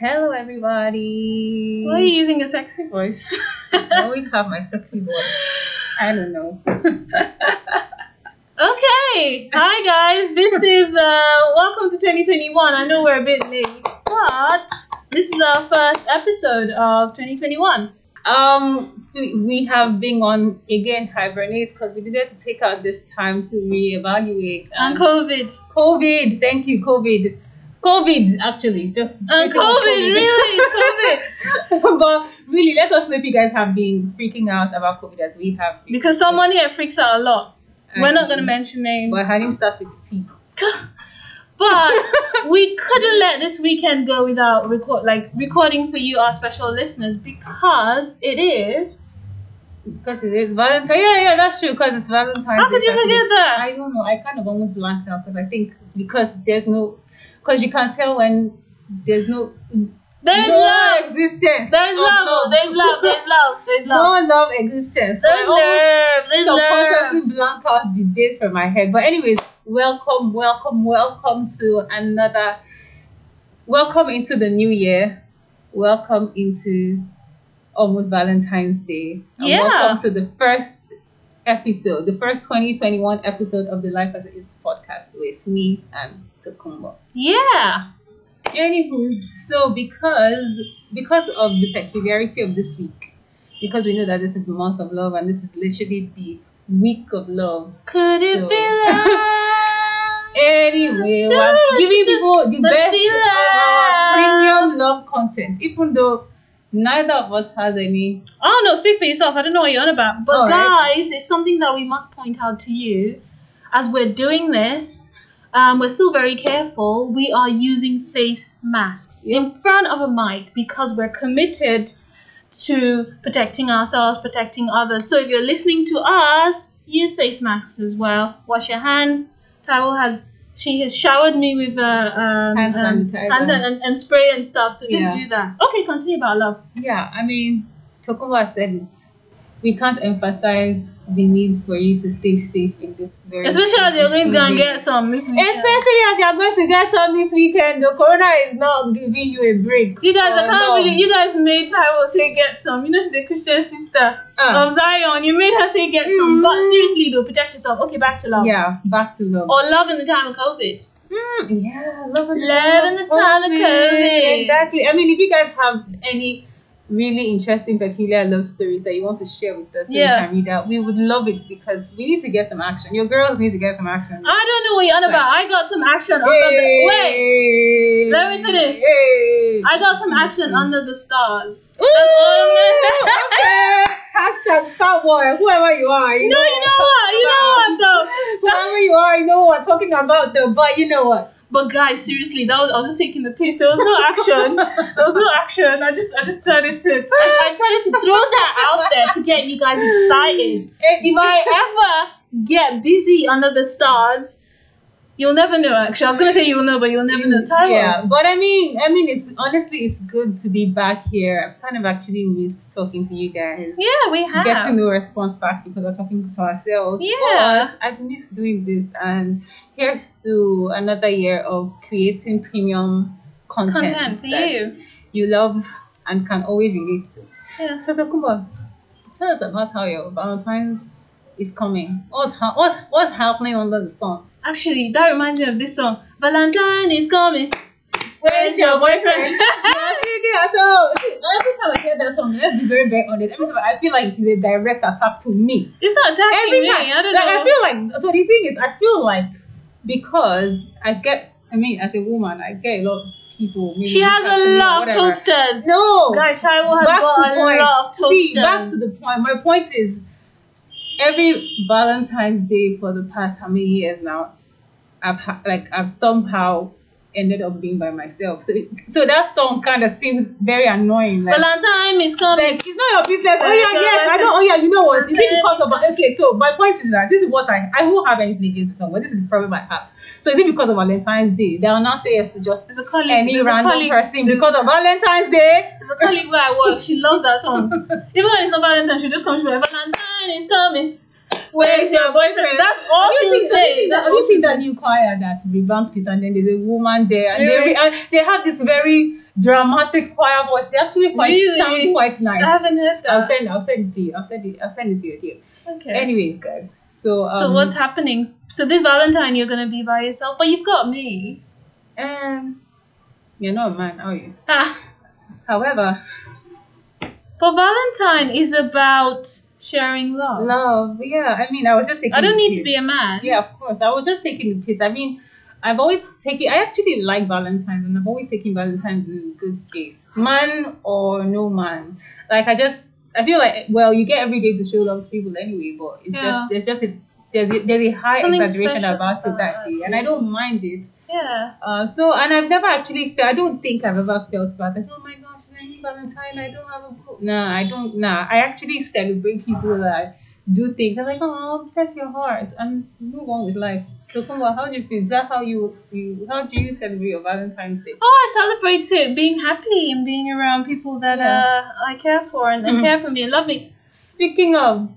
Hello, everybody. Why are you using a sexy voice? I always have my sexy voice. I don't know. okay. Hi guys. This is uh welcome to 2021. I know we're a bit late, but this is our first episode of 2021. Um, we we have been on again hibernate because we needed to take out this time to reevaluate And COVID. COVID. Thank you, COVID. COVID actually just And much COVID, really, COVID. but really, let us know if you guys have been freaking out about COVID as we have. been. Because someone here freaks out a lot. We're not gonna Um, mention names. But her name starts with T. But we couldn't let this weekend go without record like recording for you, our special listeners, because it is. Because it is Valentine. Yeah, yeah, that's true. Because it's Valentine. How could you forget that? I don't know. I kind of almost blanked out because I think because there's no, because you can't tell when there's no There's no love. existence. There's of love. There's love. There's love. There's love. no love existence. So There's I almost love. There's love. subconsciously blank out the date from my head. But anyways, welcome, welcome, welcome to another. Welcome into the new year. Welcome into almost Valentine's Day. And Yeah. welcome to the first episode, the first 2021 episode of the Life as It Is podcast with me and Tokumbo. Yeah. Anywho, so because because of the peculiarity of this week, because we know that this is the month of love and this is literally the week of love. Could it be love? Anyway, we're giving people the best be love. premium love content, even though neither of us has any. Oh no, speak for yourself. I don't know what you're on about. But All right. guys, it's something that we must point out to you as we're doing this. Um, we're still very careful. We are using face masks in front of a mic because we're committed to protecting ourselves, protecting others. So if you're listening to us, use face masks as well. Wash your hands. Taiwo has she has showered me with uh, um, Hand um, sanitizer. hands and, and, spray and stuff. So just Yeah. do that. Okay, continue about love. Yeah, I mean, Tokumbo said it. We can't emphasize the need for you to stay safe in this very. Especially as you're going to go and get some this weekend. Especially as you're going to get some this weekend, the corona is not giving you a break. You guys, I Oh, can't no. believe you guys made Taiwo say get some. You know she's a Christian sister Uh, of Zion. You made her say get some. But Mm. seriously though, protect yourself. Okay, back to love. yeah, back to love. Or love in the time of COVID. Mm, yeah, love in the Love time in the time of COVID. Exactly. I mean, if you guys have any really interesting, peculiar love stories that you want to share with us, so Yeah. we can read out, we would love it because we need to get some action. Your girls need to get some action. I don't know what you're on about. I got some action under the wait. Let me finish. Hey. I got some action under the stars. Ooh, okay. Hashtag Star Boy, whoever you are. You No, know you know what? You know what though? Whoever you are, you know what I'm talking about though. But you know what? But guys, seriously, that was I was just taking the piss. There was no action. there was no action. I just I just decided to I, I decided to throw that out there to get you guys excited. If I ever get busy under the stars, you'll never know. Actually, I was gonna say you'll know, but you'll never know. Tyler. Yeah, but I mean, I mean, it's honestly, it's good to be back here. I've kind of actually missed talking to you guys. Yeah, we have. Getting no response back because we're talking to ourselves. Yeah. But I've missed doing this, and here's to another year of creating premium content, content for that you. you love and can always relate to. Yeah. So Tokumbo, tell us about how your Valentine's is coming. What's ha- what's what's happening under the stars? Actually, that reminds me of this song. Valentine is coming. Where's your boyfriend? yeah, see, yeah, so see, every time I hear that song, let's be very, very honest. Every time I feel like it's a direct attack to me. It's not attacking Every me. time, I don't like know. I feel like. So the thing is, I feel like because I get, I mean, as a woman, I get a lot of people. she has reach out to me a lot of toasters. No, Guys, Taiwo has back got a point. lot of toasters. See, back to the point. My point is, every Valentine's Day for the past how many years now, I've ha- like I've somehow ended up being by myself. So, so that song kind of seems very annoying. Like, Valentine is coming. like it's not your business. Oh yeah, yes, I know. Oh yeah, you know what? Is it because of okay? So my point is that this is what I I won't have anything against the song, but this is the problem I have. So is it because of Valentine's Day? They will not say yes to just There's a colleague. any random colleague, person because of Valentine's Day. there's a colleague where I work. She loves that song. Even when it's not Valentine, she just comes to me. Valentine is coming. Where's your boyfriend? That's all she would say. That's That's the only thing that new choir that revamped it, and then there's a woman there, and they, Really? re- and they have this very dramatic choir voice. They actually quite Really? sound quite nice. I haven't heard that. I'll send, I'll send it to you. I'll send it. I'll send it to you. Dear. Okay. Anyways, guys. So um, so what's happening? So this Valentine you're gonna be by yourself, but you've got me. um, you're not a man, are you? Ah, However, but Valentine is about sharing love. love. Yeah, I mean, I was just taking. I don't need to be a man. Yeah, of course. I was just taking the piss. I mean, I've always taken. I actually like Valentine's, and I've always taken Valentine's in good faith, man or no man. Like I just, I feel like, well, you get every day to show love to people anyway, but it's Yeah. just there's just a there's a, there's a high Something exaggeration about it that day, and I don't mind it. Yeah. Uh, so and I've never actually felt. I don't think I've ever felt about that. Oh my gosh, it's only Valentine. I don't have a. Nah, I don't. Nah, I actually celebrate people that do things. I'm like, oh, press your heart and move on with life. So come on, how do you feel? Is that how you, you how do you celebrate your Valentine's Day? Oh, I celebrate it being happy and being around people that Yeah. uh, I care for and, and Mhm. care for me and love me. Speaking of,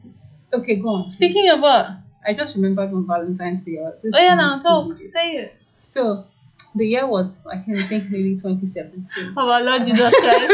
okay, go on. Speaking of what? I just remembered on Valentine's Day. Oh yeah, now talk. Say it. So, the year was I can think maybe 2017. Oh my Lord Jesus Christ.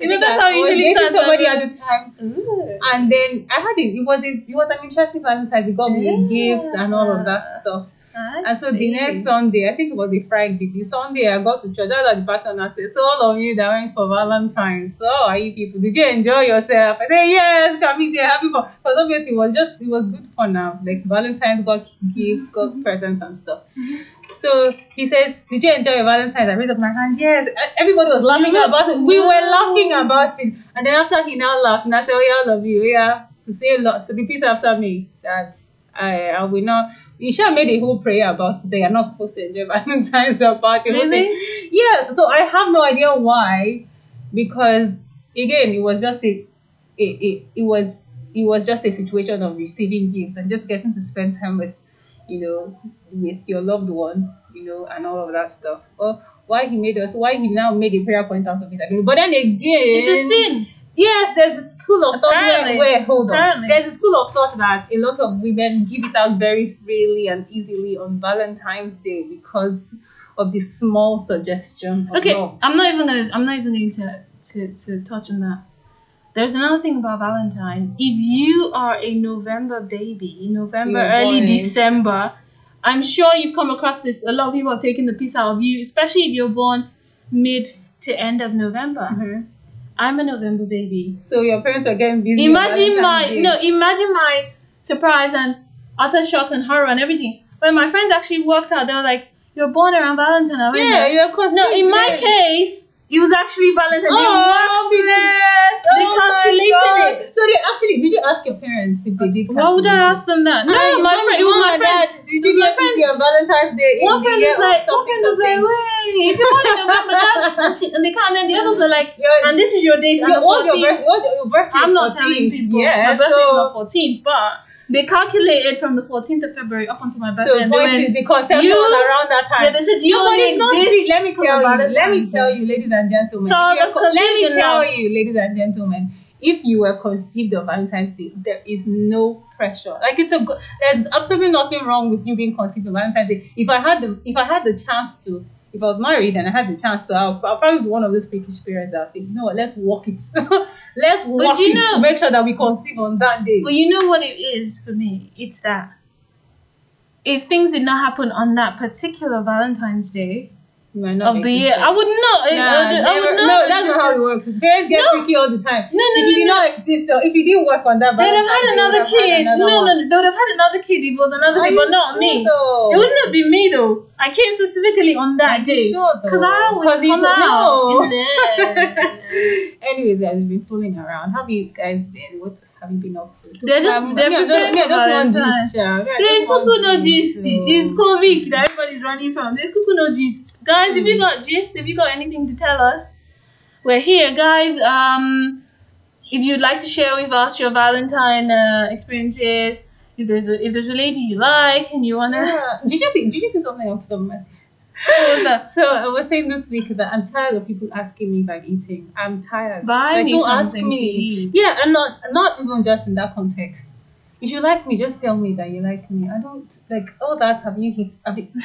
you know, that's how it usually starts, somebody at the time. Mm. And then I had it. It was a, it was an interesting Valentine's. It got me a gift and all of that stuff. And so the next Sunday, I think it was a Friday. The Sunday I got to church. I was at the pattern. I said, "So all of you that went for Valentine's, so how are you people? Did you enjoy yourself?" I said, "Yes, come in there, happy fun." Because obviously it was just it was good fun now. Like Valentine's got gifts, got mm-hmm. presents and stuff. Mm-hmm. So he said, "Did you enjoy your Valentine's?" I raised up my hand. Yes. Everybody was laughing were- about it. We were laughing about it. And then after he now laughed, and I said, "Oh yeah, all of you, yeah." To say a lot, to repeat after me that I I will not. Isha made a whole prayer about. They are not supposed to enjoy Valentine's about the whole Really? thing. Yeah. So I have no idea why, because again, it was just a, it, it, it was it was just a situation of receiving gifts and just getting to spend time with, you know, with your loved one, you know, and all of that stuff. Or why he made us, why he now made a prayer point out of it. I. But then again, It's a sin. Yes, there's a school of thought where, hold on. Apparently. There's a school of thought that a lot of women give it out very freely and easily on Valentine's Day because of this small suggestion of Okay, love. I'm not even gonna. I'm not even going to to to touch on that. There's another thing about Valentine. If you are a November baby, November, You're early born December, I'm sure you've come across this. A lot of people have taken the piss out of you, especially if you're born mid to end of November. Mhm. I'm a November baby. So your parents are getting busy. Imagine my Day. no. Imagine my surprise and utter shock and horror and everything. When my friends actually walked out, they were like, "You're born around Valentine." I Yeah, you're confused. No, in my case, it was actually Valentine. They Oh, worked it. bless. They oh calculated it. So they actually did you ask your parents if they did? Why would I ask them that? No, Hi, my mom, friend. It was mom my friend. Dad, Did It was you my get friends. busy on Valentine's Day? in One the friend was like, one friend was like, something? wait, if you want to November, that, and, she, and they can't. And then the others were like, Your- and this is your date, and Your, the what's your 14th. birthday? What's your birthday? I'm is not 14th. telling people. Yeah, my birthday is not 14th, but they calculated from the 14th of February up until my birthday. So and point went, is the conception you- was around that time. yeah, they said you No, only not exist. sweet. Let me tell you. Let me tell you, ladies and gentlemen. So if you're co- let me tell love. you, ladies and gentlemen, if you were conceived on Valentine's Day, there is no pressure. Like it's a good. There's absolutely nothing wrong with you being conceived on Valentine's Day. If I had the, if I had the chance to. If I was married and I had the chance to, I'll, I'll probably be one of those freakish parents that think, you know what, let's walk it. let's walk it know- to make sure that we conceive on that day. But you know what it is for me? It's that if things did not happen on that particular Valentine's Day You might not of the year. I would not. Nah, I, would- I would not. no, that's not how it works. Parents get No. freaky all the time. No, no, if you did no. not exist, or if you didn't work on that, They'd have had another would have had kid. another No, no, no. They would have had another kid if it was another Are day, you but not sure me. though? It wouldn't have been me though. I came specifically on that Are you day. sure? Because I always 'Cause you come don't out know. in there. Anyways, guys, we've been fooling around. How have you guys been? What have you been up to? They're just- Um, they're just, preparing me, I for just gist, yeah. There is cuckoo no gist, so- It's COVID that everybody's running from. There's cuckoo no gist. Guys, if you Hmm. got gist, if you got anything to tell us, we're here, guys. Um, if you'd like to share with us your Valentine uh, experiences, if there's a if there's a lady you like and you wanna, Yeah. Did you see? Did you see something off the top of my what was that? So I was saying this week that I'm tired of people asking me if I'm eating. I'm tired. Buy Like, me don't ask me. Yeah, and not not even just in that context. if you like me, just tell me that you like me. I don't like all that. Have you hit? Have you,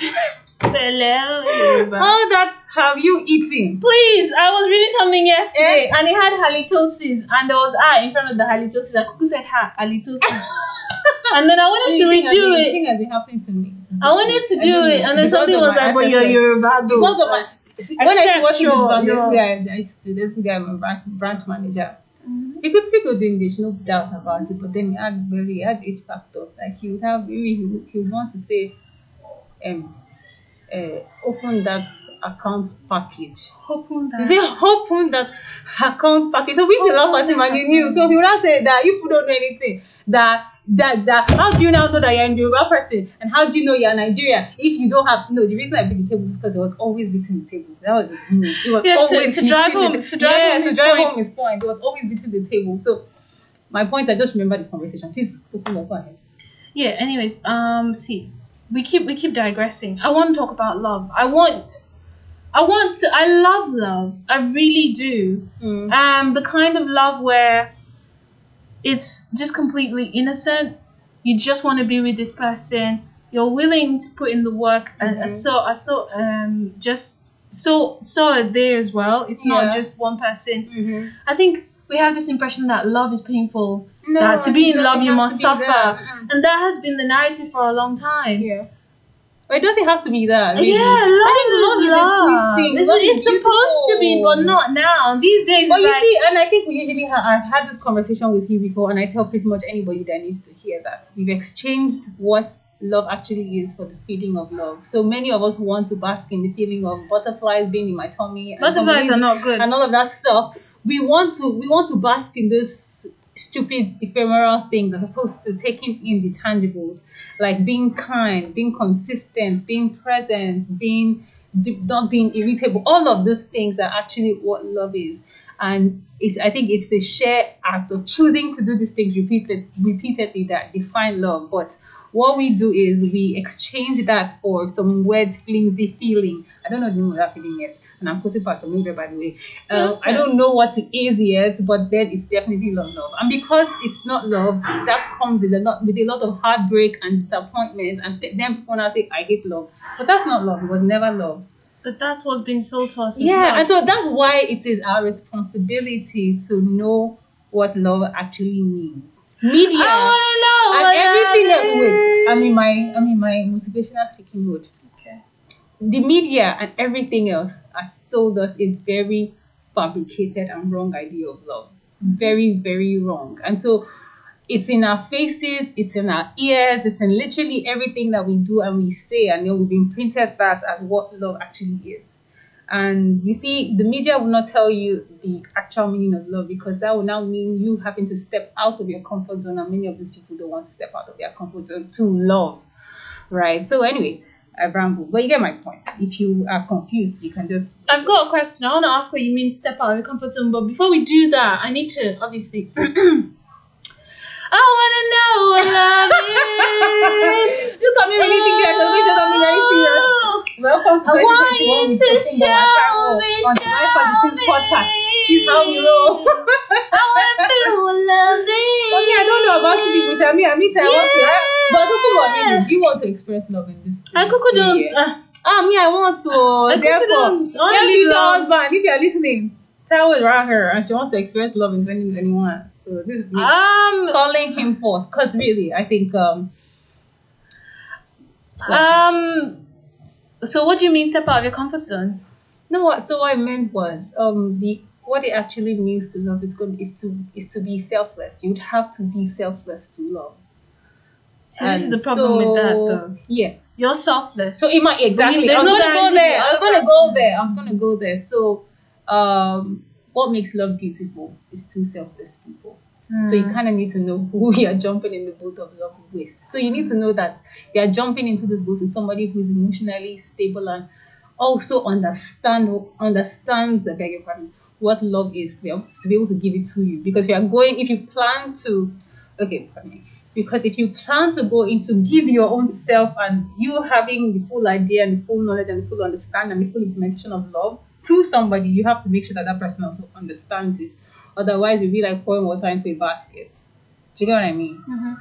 all that have you eaten? Please, I was reading something yesterday eh? and it had halitosis and there was I in front of the halitosis. I could said ha halitosis. and then I wanted to redo it. anything has been happening to me. I wanted to do it know. and then Because something was like, but you're. Yoruba though. Because of my see, when I used to Except work in this your- this guy, I used to this guy, my branch, branch manager. Mhm. He could speak good English, no doubt about it, but then he had very he had H factors. Like he would have maybe he would, he would want to say, um, uh, open that account package. Open He that. open that account package. So we used to laugh at him and he knew. So he would not say that you don't know anything. That that that how do you now know that you're a Yoruba person and how do you know you're Nigeria if you don't have no the reason I beat the table because it was always beating the table. That was his move. It was Yeah, to- always to drive beating the home- to drive yeah, home to his drive point. home his point. It was always beating the table. So my point, I just remember this conversation. Please go ahead. Yeah, anyways, um see. We keep we keep digressing. I want to talk about love. I want I want to I love love. I really do. Mm. Um the kind of love where it's just completely innocent. You just want to be with this person. You're willing to put in the work and Mhm. so I so um just so solid there as well. It's Yeah. not just one person. Mm-hmm. I think we have this impression that love is painful. No, that to be in love you must have to be suffer. that. Mm. And that has been the narrative for a long time. Yeah. It doesn't have to be that. Really. Yeah, love, I think love is, a sweet thing. It's, Love is supposed to be, but not now. These days, But you like, see, and I think we usually have, I've had this conversation with you before, and I tell pretty much anybody that needs to hear that. We've exchanged what love actually is for the feeling of love. So many of us want to bask in the feeling of butterflies being in my tummy. and butterflies are not good. and all of that stuff. We want to we want to bask in those stupid ephemeral things as opposed to taking in the tangibles, like being kind, being consistent, being present, being not being irritable. All of those things are actually what love is. And it, I think it's the sheer act of choosing to do these things repeated, repeatedly that define love. But what we do is we exchange that for some weird, flimsy feeling. I don't know the name of that feeling yet, and I'm quoting Pastor Mildred by the way. Um, I don't know what it is yet, but then it's definitely not love. And because it's not love, that comes with a lot with a lot of heartbreak and disappointment. And then people now say, "I hate love," but that's not love. It was never love. but that's what's been sold to us. Yeah, and so that's why it is our responsibility to know what love actually means. Media I want to know. and everything. Wait. I'm in my I'm in my motivational speaking mode. Okay. The media and everything else has sold us a very fabricated and wrong idea of love. Mm-hmm. Very, very wrong. And so it's in our faces, it's in our ears, it's in literally everything that we do and we say, and then we've imprinted that as what love actually is. And you see, the media will not tell you the actual meaning of love because that will now mean you having to step out of your comfort zone, and many of these people don't want to step out of their comfort zone to love, right? So anyway, I rambled, but you get my point. If you are confused, you can just I've got a question. I want to ask what you mean step out of your comfort zone. But before we do that, I need to obviously. I want to know what love is. look at me really thinking I was going to say something very serious. Welcome to I want you to show me, show me. I want to feel what is. Okay, I don't know about you people, Shami. I mean, I want to. But Kuku, really, do you want to express love in this? I cuckoo don't. Uh, Ah, me, I want to. I Therefore. I live future love. husband, if you are listening, tell her around her and she wants to express love in 2021. So this is me Um. calling him forth. Because really, I think um Um. So what do you mean step out of your comfort zone? no what so what I meant was um the what it actually means to love is good is to is to be selfless. You'd have to be selfless to love. So this is the problem with that, though. Yeah. You're selfless. So it might exactly. there's I was no gonna go there. I was gonna go there. I was gonna go there. So, um, what makes love beautiful is two selfless people. So you Hmm. kind of need to know who you're jumping in the boat of love with. So you need to know that you're jumping into this boat with somebody who is emotionally stable and also understand understands. I beg your pardon. What love is to be able to be able to give it to you because you are going if you plan to okay pardon me because if you plan to go into give your own self and you having the full idea and the full knowledge and the full understanding and the full implementation of love to somebody you have to make sure that that person also understands it otherwise you'll be like pouring water into a basket do you get what i mean Mhm.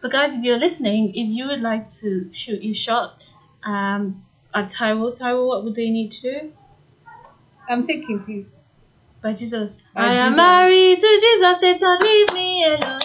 But guys, if you're listening, if you would like to shoot your shot um, at Taiwo, Taiwo, what would they need to do? I'm taking, please. By Jesus. By I am married to Jesus, Satan, leave me alone.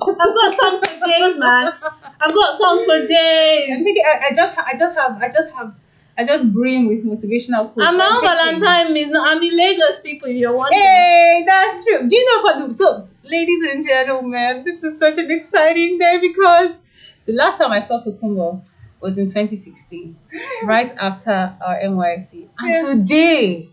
I've got songs for days, man. I've got songs for I'm days. thinking. I, I just, I just have, I just have, I just brim with motivational quotes. I'm thinking, Valentine is not. I'm in Lagos, people. If you're wondering. Hey, that's true. Do you know what? So, ladies and gentlemen, this is such an exciting day because the last time I saw Tokumbo was in 2016, right after our NYC. And Yeah. today,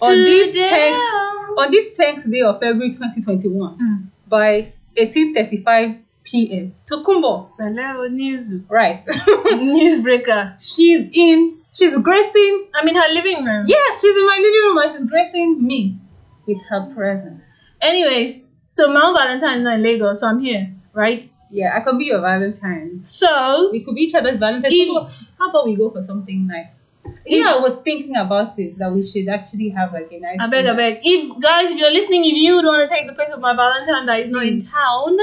on this Today. 10th, on this 10th day of February 2021, Mm. by 18:35 p.m., Tokumbo, Hello, news. right? Newsbreaker. she's in. She's gracing. I'm in her living room. Yes, she's in my living room and she's gracing me with her presence. Anyways, so my own Valentine is not in Lagos, so I'm here, right? Yeah, I can be your Valentine. So We could be each other's Valentine. If- how about we go for something nice? You know, I was thinking about it that we should actually have like a nice. I beg, I beg. If guys, if you're listening, if you would want to take the place of my Valentine that is not in town,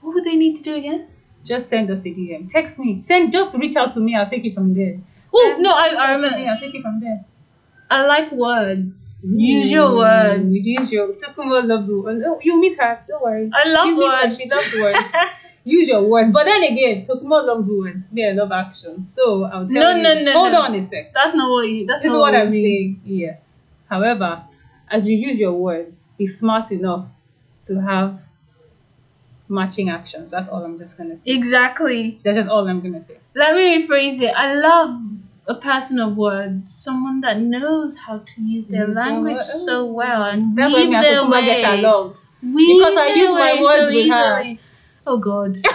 what would they need to do again? Just send us a DM. Text me. Send. Just reach out to me. I'll take it from there. Oh no, I, I to me, remember. I'll take it from there. I like words. Use your words. Mm, Use your. Tokumbo loves words. Oh, you meet her. Don't worry. I love you words. She loves words. Use your words. But then again, Tokumbo loves words. Me, I love action. So I'll tell No, you. no, no, no. Hold no. on a sec. That's not what you. That's This is not what I'm mean. saying. Yes. However, as you use your words, be smart enough to have matching actions. That's all I'm just gonna say. Exactly. That's just all I'm gonna say. Let me rephrase it. I love a person of words, someone that knows how to use their their language so well and That's weave their way. get along. Weave Because I use my words so with her. Oh God.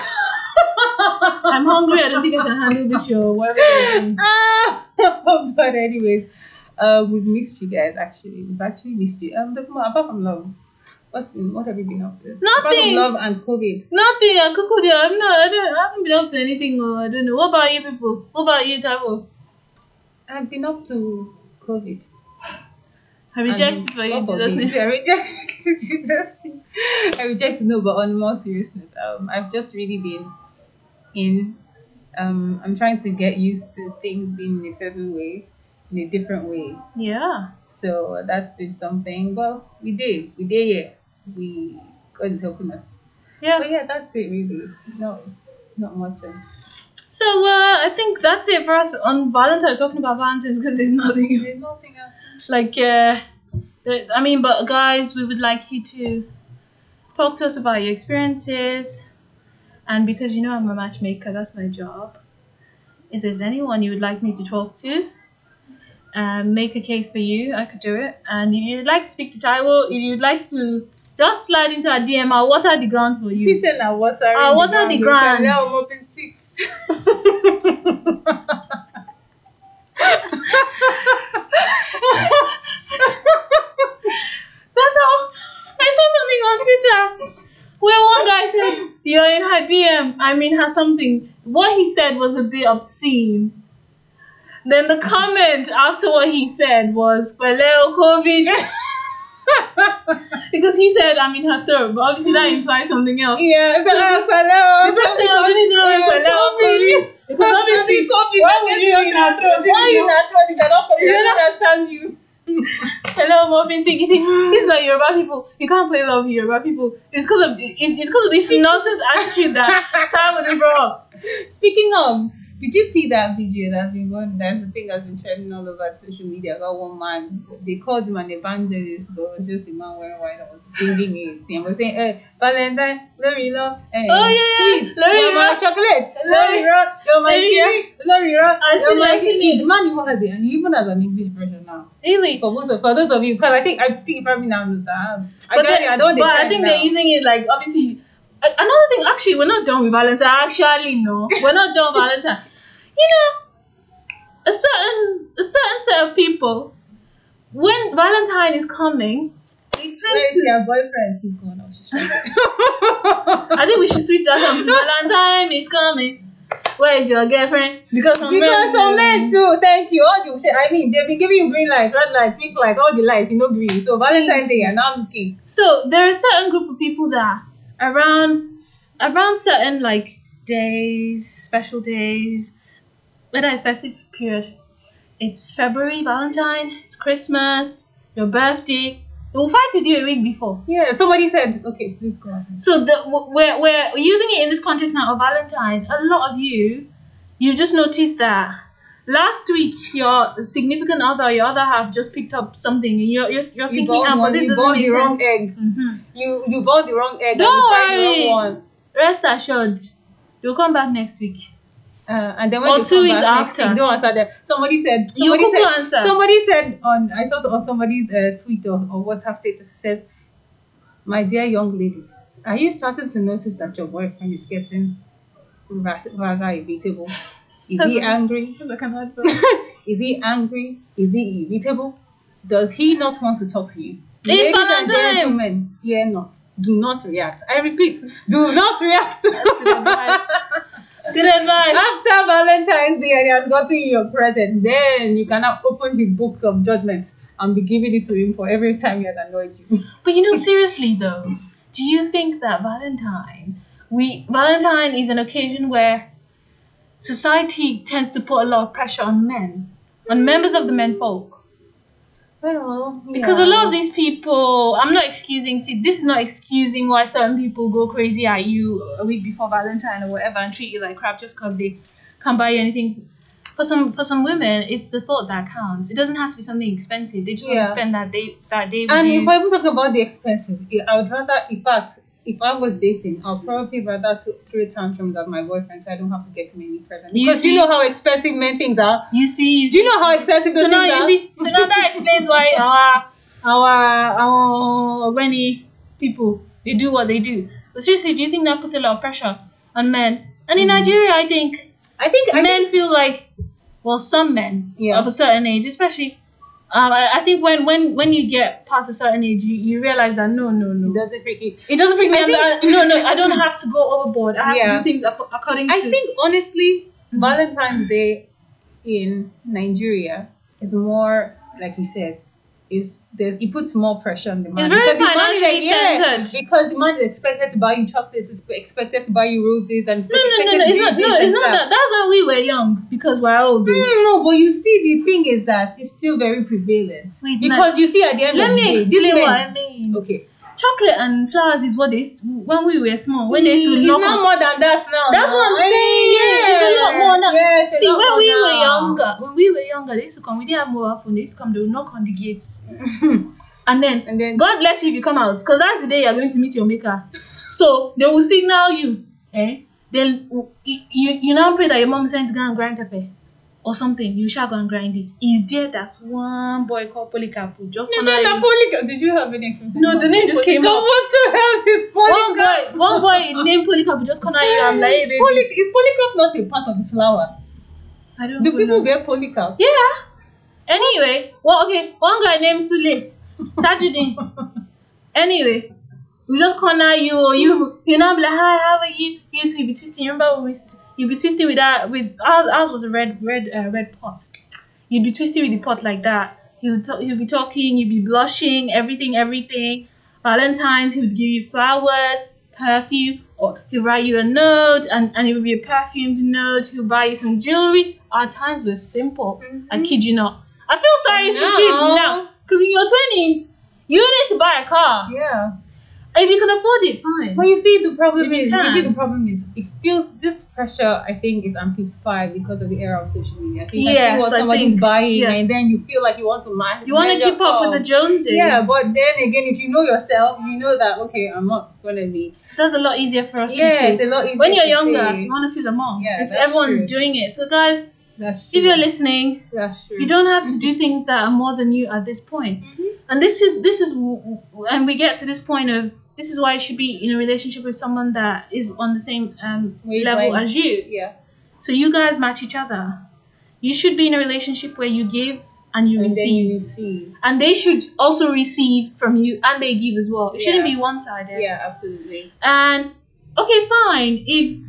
I'm hungry. I don't think I can handle this show. Ah! but anyways, uh, we've missed you guys. Actually, we've actually missed you. Um, apart from love, what's been what have you been up to? Apart from Nothing. love and COVID. Nothing. I could I'm not. I don't. I haven't been up to anything. Or I don't know. What about you people? What about you, Tabo? I've been up to COVID. I reject it for you, Jesus' name. I reject Jesus. name. I reject no, but on more serious note, um, I've just really been in. Um, I'm trying to get used to things being in a certain way, in a different way. Yeah. So that's been something. Well, we did, we did, yeah. We God is helping us. Yeah. But yeah, that's it really. No, not much. else. So uh, I think that's it for us on Valentine. Talking about Valentine's because there's nothing else. There's nothing else. like uh, I mean, but guys, we would like you to talk to us about your experiences, and because you know I'm a matchmaker, that's my job. If there's anyone you would like me to talk to, um, make a case for you, I could do it. And if you'd like to speak to Taiwo, if you'd like to just slide into our DM, I'll water the ground for She you. said now water. Ah, water the ground. Now I'm up in sick. That's how I saw something on Twitter where one guy said, You're in her DM, I mean her something. What he said was a bit obscene. Then the comment after what he said was, Well, COVID. because he said, I'm in her throat, but obviously that implies something else. Yeah, so The hello. person was really doing COVID. Because obviously, why would you in her throat? Why in her throat if you're not You I don't understand you. Hello, muffin stick. You see, this is why Yoruba people you can't play love with Yoruba people. It's because of it's, because of this nonsense attitude that time when they grow up. Speaking of, did you see that video that's been going? That's the thing that's been trending all over social media about one man. They called him an evangelist, but it was just a man wearing white and was singing it. And was saying, "Hey, Valentine, Lori Love, hey, Oh, yeah, sweet, Lori you're my Love. chocolate, Lori- Love, you're my Lori kitty, Lori Love, I've you're seen it, my I've it. The man even has it, and he even has an English version now. Really? For most of, for those of you, because I think I think you probably now understand. I But, get then, it. I don't. but I think they're using it like obviously. Another thing, actually, we're not done with Valentine. Actually, no, we're not done with Valentine. You know, a certain a certain set of people, when Valentine is coming, they tend Where's to your boyfriend? He's going out. I think we should switch that song to Valentine is coming. Where is your girlfriend? Because some Because men, some men too, thank you. All the shit. I mean, they've been giving you green light, red light, pink light, all the lights, you know, green. So Valentine's Day, and now I'm looking. So there are a certain group of people that around around certain like days, special days, whether it's festive period, it's February, Valentine, it's Christmas, your birthday. We'll fight with you a week before. Yeah, somebody said, okay, please go ahead. So the, we're, we're using it in this context now of Valentine. A lot of you, you just noticed that last week your significant other, your other half, just picked up something, and you're you're, you're You thinking, ah, but this you doesn't bought make the sense. wrong egg. Mhm. You you bought the wrong egg. Don't you worry. One. Rest assured, you'll come back next week. Uh, and then when Or two come weeks back after. week, don't answer them. Somebody said. You Somebody cuckoo said, answer. Somebody said on I saw on somebody's uh, tweet or, or WhatsApp status says, "My dear young lady, are you starting to notice that your boyfriend is getting rather irritable? Is he um, angry? Is he angry? Is he irritable? Does he not want to talk to you? It's Ladies and Valentine. gentlemen, fear not. Do not react. I repeat, do not react. Good advice. After Valentine's Day and he has gotten you your present, then you can now open his book of judgment and be giving it to him for every time he has annoyed you. But you know, seriously though, do you think that Valentine, we Valentine is an occasion where society tends to put a lot of pressure on men, on members of the men folk? Well, Because a lot of these people, I'm not excusing. See, this is not excusing why certain people go crazy at you a week before Valentine or whatever and treat you like crap just because they can't buy you anything. For some, for some women, it's the thought that counts. It doesn't have to be something expensive. They just want to spend that day, that day with And you. if we're even talking about the expenses, I would rather, in fact, if I was dating, I'd probably rather to throw tantrums at my boyfriend so I don't have to get him any presents. You Because see- you know how expensive men things are. You see, you Do you know how expensive those So now things you are? see, so now that explains why our our our many people they do what they do. But seriously, do you think that puts a lot of pressure on men? And in hmm. Nigeria, I think I think I men think, feel like, well, some men Yeah. of a certain age, especially. Um, I, I think when, when, when you get past a certain age, you, you realize that no, no, no, it doesn't freak you. It doesn't freak me I out. that- No, no, I don't have to go overboard. I have to do things ac- according to. I think honestly, Valentine's Day in Nigeria is more like you said. Is there, it puts more pressure on the man. It's very Because the man is financially centered. because the man is expected to buy you chocolates, is expected to buy you roses, and no, no, no, no. It's not. No, it's not that. That's when we were young because we're old. No, no, no, but you see, the thing is that it's still very prevalent Wait, because you see at the end Let of the me day, explain what I mean. Okay, Chocolate and flowers is what they used to, when we were small. When they used to it's knock not on. more than that now. That's what I'm now. saying. Yeah, It's a lot more now. Yes, See, when we were younger, when we were younger, they used to come. We didn't have mobile phone. They used to come. They would knock on the gates, and then And then God bless you if you come out, because that's the day you're going to meet your maker. So they will signal you. Eh? Then you, you, you now pray that your mom sends to go and grind pepper or something. You shall go and grind it. Is there that one boy called Polycarp just that you? Did you have? No, the name just came Polycarp. up. What the hell is One boy, one boy named Polycarp just corner you. I'm like, hey, baby. Poly, is Polycarp not a part of the flower? I don't Do know. people get Polycarp? Yeah. Anyway, well, okay, one guy named Sule, Tajuddin. anyway, we just corner you or you. You know, be like, hi, how are you? You you be twisting. Remember, we used to- you be twisting with that. With ours, ours was a red, red, uh, red pot. You'd be twisting with the pot like that. He'll talk, he'll be talking. You'd be blushing. Everything, everything. Valentine's, he would give you flowers, perfume, or he'll write you a note, and, and it would be a perfumed note. He'll buy you some jewelry. Our times were simple. I kid you not. I feel sorry for kids now, because in your twenties, you need to buy a car. Yeah. If you can afford it, fine. But you see, the problem If is, you see, the problem is, it feels this pressure. I think is amplified because of the era of social media. So you can Yes, see what somebody's think- buying, yes. and then you feel like you want to match. You want to keep up with the Joneses. Yeah, but then again, if you know yourself, you know that okay, I'm not gonna be. that's a lot easier for us Yeah, to see. it's a lot easier When you're younger, you want to feel amongst. Yeah, it's everyone's true. doing it. So guys, That's true. if you're listening, that's true. you don't have to do things that are more than you at this point. Mm-hmm. And this is this is and we get to this point of this is why you should be in a relationship with someone that is on the same um, level as you. Yeah. So you guys match each other. You should be in a relationship where you give and you And receive. you receive. and they should also receive from you and they give as well. It shouldn't be one sided. Yeah, absolutely. And okay, fine. If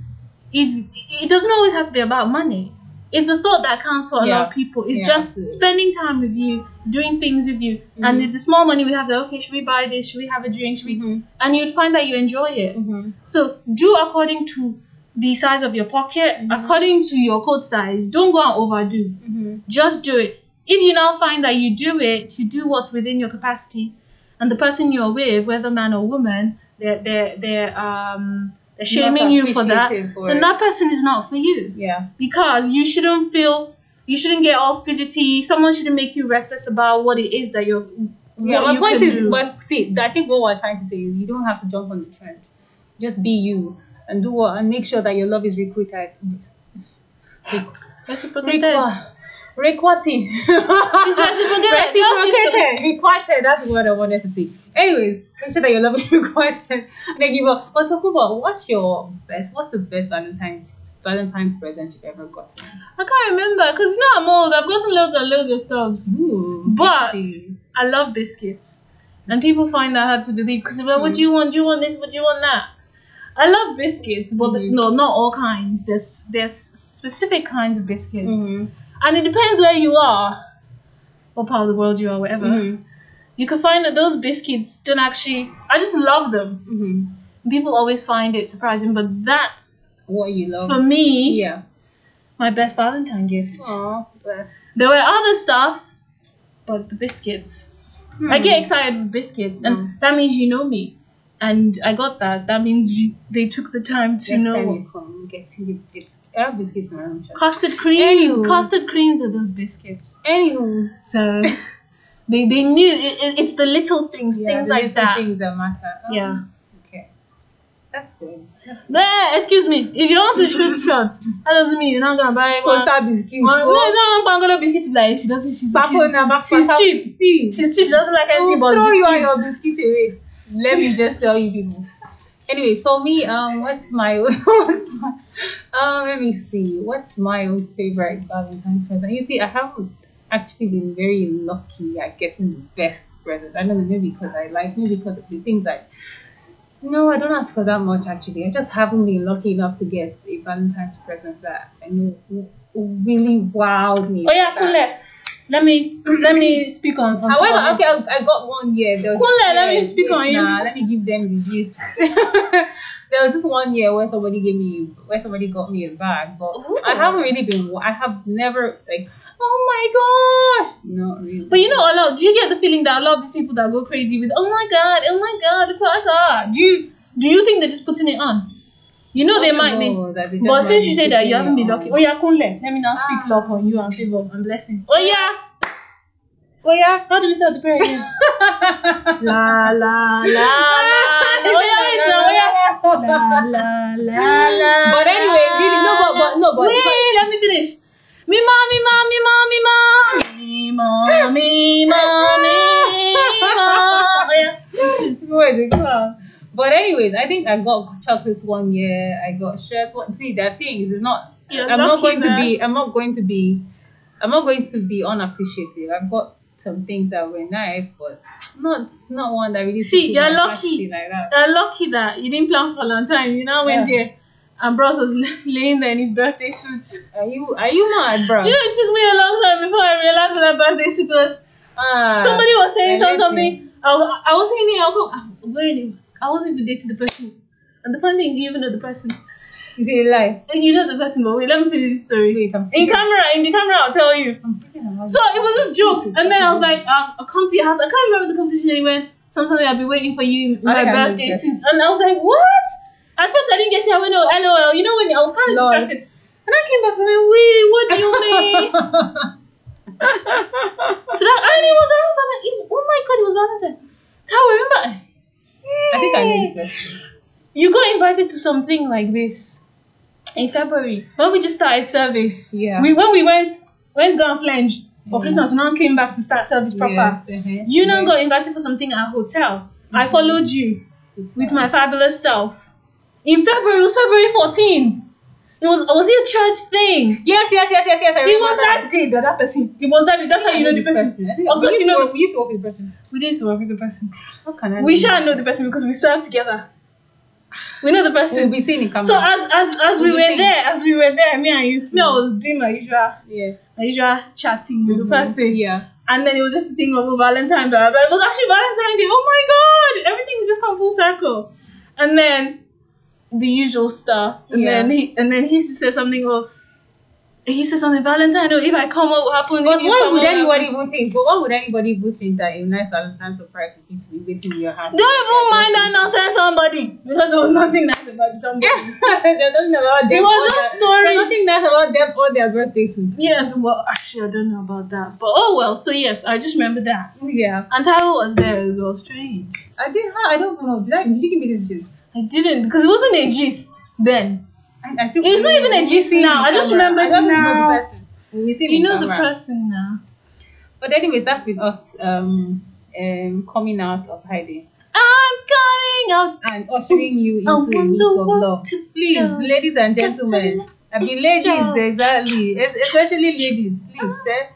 if it doesn't always have to be about money. It's a thought that counts for a lot of people. It's Yeah, just absolutely. spending time with you, doing things with you, Mhm. and it's the small money we have. That okay, should we buy this? Should we have a drink? Should we? Mhm. And you'd find that you enjoy it. Mhm. So do according to the size of your pocket, Mhm. according to your coat size. Don't go and overdo. Mhm. Just do it. If you now find that you do it, you do what's within your capacity, and the person you're with, whether man or woman, they're they're they're um shaming you for that, for then that person is not for you Yeah. because you shouldn't feel you shouldn't get all fidgety. Someone shouldn't make you restless about what it is that you're. Yeah, my you point is, do. but see, I think what we're trying to say is you don't have to jump on the trend. Just be you and do what and make sure that your love is requited. reciprocated. Requited. It's reciprocated. Just the- Reciprocated. Requited. That's the word I wanted to say. Anyways, make sure that your love is requited. And then give up. But about what's your best? What's the best Valentine's Valentine's present you've ever gotten? I can't remember because you know I'm old. I've gotten loads and loads of stuffs. Ooh, But tasty. I love biscuits, and people find that hard to believe because they're like, "What do you want? Do you want this? What do you want that?" I love biscuits, but Mhm. no, not all kinds. There's there's specific kinds of biscuits, Mhm. And it depends where you are, what part of the world you are, whatever. Mhm. You can find that those biscuits don't actually. I just love them. Mhm. People always find it surprising, but that's What you love? for me yeah. my best Valentine gift. Oh, bless. There were other stuff, but the biscuits. I Hmm. get excited with biscuits, and Mm. that means you know me. And I got that. That means you, they took the time to Next know. time you come, you biscuits. I have biscuits in my room. Sha. Custard creams. Anywho. Custard creams are those biscuits. Anywho, So they, they knew it, it, it's the little things, yeah, things the like little that. Things that matter. Oh, Yeah. Okay. That's good. That's Eh, excuse me. If you want to shoot shots, that doesn't mean you're not gonna buy one. Costa biscuits. one no, oh. it's not one bangolo biscuit to be like she doesn't. She's, Papo she's, she's cheap. See, she's cheap. She doesn't like anything but throw you biscuits. your biscuit away. Let me just tell you people. Anyway, so me, um, what's my, what's my um, let me see, what's my own favorite Valentine's present? You see, I haven't actually been very lucky at getting the best present. I know, maybe because I like, maybe because of the things I. No, I don't ask for that much actually. I just haven't been lucky enough to get a Valentine's present that I know really wowed me. Oh yeah, That- Let me let me speak on. on However, on- okay, I, I got one year. There Cool, let me speak on you. Nah, let me give them the gist. there was this one year where somebody gave me, where somebody got me a bag, but Ooh. I haven't really been. I have never like, oh my gosh, not really. But you know, a lot. Do you get the feeling that a lot of these people that go crazy with, oh my god, oh my god, look what I got? Do you do you think they're just putting it on? You know, they might be. Possible that they just But since you say that you haven't been lucky, oh yeah, Kunle, let me now speak Ah. luck on you and favor and blessing. Oh yeah, Oh yeah. how do we start the prayer again? la la la la. Oh yeah, wait, so, oh yeah. La la la la. But anyways, really, no, but- but- no, but- wait, let me finish. Me ma, me ma, me ma, me ma, me ma, me ma, me ma. Oh yeah. Where is it from? But anyways, I think I got chocolates one year. I got shirts. One, see, that things is not. You're I'm not going to be. I'm not going to be. I'm not going to be unappreciative. I've got some things that were nice, but not not one that really. See, you're lucky. like that. You're lucky that you didn't plan for a long time. You now went Yeah. there, and Bros was laying there in his birthday suit. Are you Are you mad, bro? Do you know it took me a long time before I realized what that birthday suit was? Ah, Somebody was saying some, I something. I I was thinking, I'll go. I'm wearing it. I wasn't even dating the person. And the funny thing is, you even know the person. Is it a lie? And You know the person, but wait, let me finish this story. Wait, In camera, in the camera, I'll tell you. I'm thinking about So it was just jokes, and then I was like, I'll come to your house. I can't remember the conversation anyway. Something I'll be waiting for you in my I birthday suit, and I was like, what? At first I didn't get it. I went, oh, lol. You know when I was kind of distracted, and I came back and went, wait, what do you mean? so that and it was around Valentine. Oh my god, it was Valentine. Tao, remember? I think I know this. You got invited to something like this in February when we just started service. Yeah. We when we went went to go and flange for Yeah. Christmas, we now came back to start service proper. Yes, uh-huh. You now Yeah. got invited for something at a hotel. I Mm-hmm. followed you with my fabulous self. In February, it was February 14. It was was it a church thing? Yes, yes, yes, yes, yes. I It was that day, that other person. It was that day. That's how you know the person. I think Of course you know work- We used to work with the person. We used to work with the person. How can I? We shall know the person because we served together. We know the We'll person. be seeing it coming. So as as as we We'll be were there, as we were there, me and you, me, I mm. was doing my usual, yeah. my usual chatting with the person. Yeah. And then it was just a thing of oh, Valentine Day. But it was actually Valentine Day. Oh my god! Everything's just come full circle. And then the usual stuff. And Yeah. then he and then he said something oh he said something Valentine if I come what will happen? But what would anybody even think? But what would anybody even think that a nice Valentine surprise would be to be waiting in your house? Don't even mind that nonsense somebody because there was nothing nice about somebody. There's nothing about them. It was just their- story. There's nothing nice about them or their birthday suit. yes, well actually I don't know about that. But oh well, so yes, I just remember that. Yeah. And Taiwo was there as well, strange. I did. How I don't know. Did I? Did you give me this gist? I didn't because it wasn't a gist then. I, I feel It's not even a GC now. I just remember I know now. the person. You know the person now. But anyways, that's with us um, um coming out of hiding I'm coming out. and ushering you into a week of love. Please, ladies and gentlemen, I mean ladies exactly, especially ladies. Please, eh,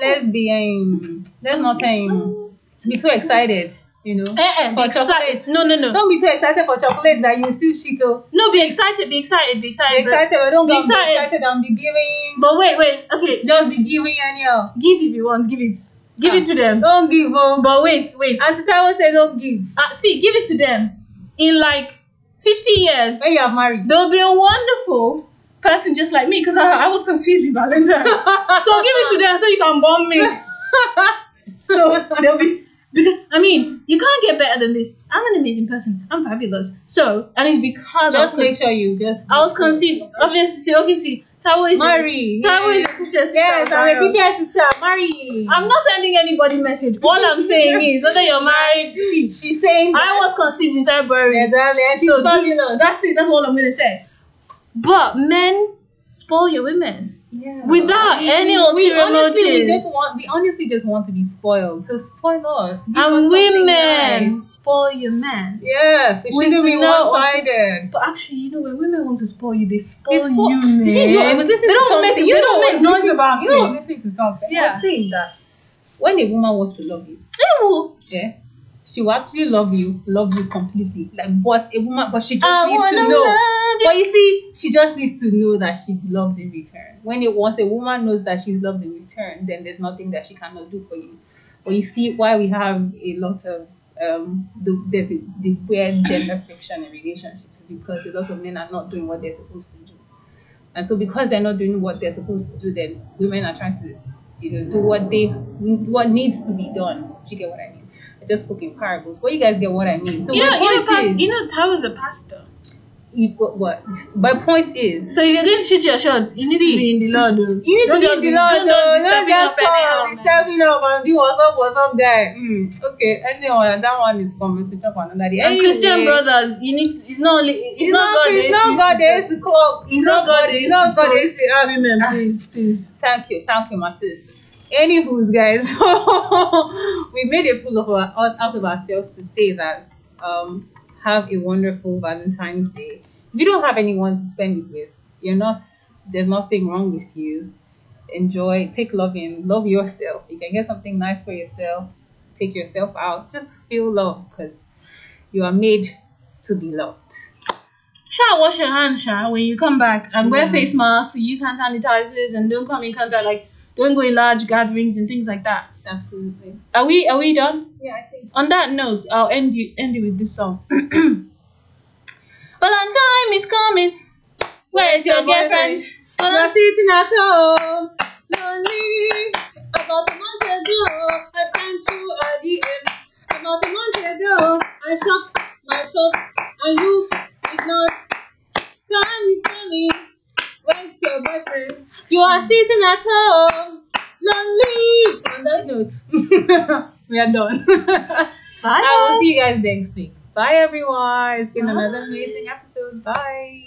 let's be um, let's not um, be too excited. You know, Eh, eh, be For excited. chocolate. No, no, no. don't be too excited for chocolate that you still shit. Oh, No, be excited, be excited, be be excited. but- excited, but don't be excited. be excited and be giving. But wait, wait. Okay, Just be giving anyhow. give if you want. Give it. Give it to them. Don't give. Oh, But wait, wait. Auntie Tawo say don't give. Uh, see, give it to them. In like 50 years, When you are married. there'll be a wonderful person just like me because I, I was conceived in Valentine. so give it to them so you can bomb me. So they'll be because I mean you can't get better than this. I'm an amazing person. I'm fabulous. So and it's because I was, just make sure you just. I was conceived. Obviously, see, okay, see, Tawo is Marry. Tawo is a Christian sister. Yes, I'm a. Christian sister. Marry. I'm not sending anybody message. All I'm saying is whether you're married. See, She's saying that. I was conceived in February. Exactly. And she's So do- that's it. That's all I'm gonna say. But men spoil your women. Yeah. Without any ulterior honestly, We motives. just want. We honestly just want to be spoiled. So spoil us. Give and women nice. spoil your man. Yes, it shouldn't be no one-sided. But actually, you know, when women want to spoil you, they spoil It's spo- you, man. See, no, I was listening they to don't make. You don't make I'm noise about You I'm listening to something. Yeah. I was saying that when a woman wants to love you, yeah, she will actually love you, love you completely. Like, but a woman, but she just I needs to know. But you see, she just needs to know that she's loved in return. When it once a woman knows that she's loved in return, then there's nothing that she cannot do for you. But you see why we have a lot of um the there's the, the weird gender friction in relationships because a lot of men are not doing what they're supposed to do. And so because they're not doing what they're supposed to do, then women are trying to, you know, do what they what needs to be done. Do you get what I mean? I just spoke in parables, but you guys get what I mean. So You know, you know, past, you know, a pastor. You- what, what? My point is, So if you're going to shoot your shots, you need See, to be in the Lord. though. You need Don't to be be- the Lord, don't though. just be stepping up man. stepping up and do what's up, what's up, guy. Mm. Okay, anyway, that one is conversation for another day. And Christian brothers, you need to, it's not only it's, It's not, God. It's not God. to There talk. is the clock. It's not God. It's not God. It's the women, please, please. Thank you, thank you, my sis. Anywho's, guys, we made a fool of our, out of ourselves to say that um, have a wonderful Valentine's Day. If you don't have anyone to spend it with, you're not. There's nothing wrong with you. Enjoy, take love in, love yourself. You can get something nice for yourself. Take yourself out. Just feel love because you are made to be loved. Sha, wash your hands, Sha, when you come back, and wear Yeah. face masks, use hand sanitizers, and don't come in contact like don't go in large gatherings and things like that. Absolutely. Are we are we done? Yeah, I think. On that note, I'll end you end it with this song. Valentine is coming. Where's your girlfriend? You are sitting at home, lonely. About a month ago, I sent you a DM. About a month ago, I shot my shot, and you ignored. Time is coming. Where's your boyfriend? You are sitting at home, lonely. On that note, we are done. Bye. I will see you guys next week. Bye, everyone. It's been Bye. another amazing episode. Bye.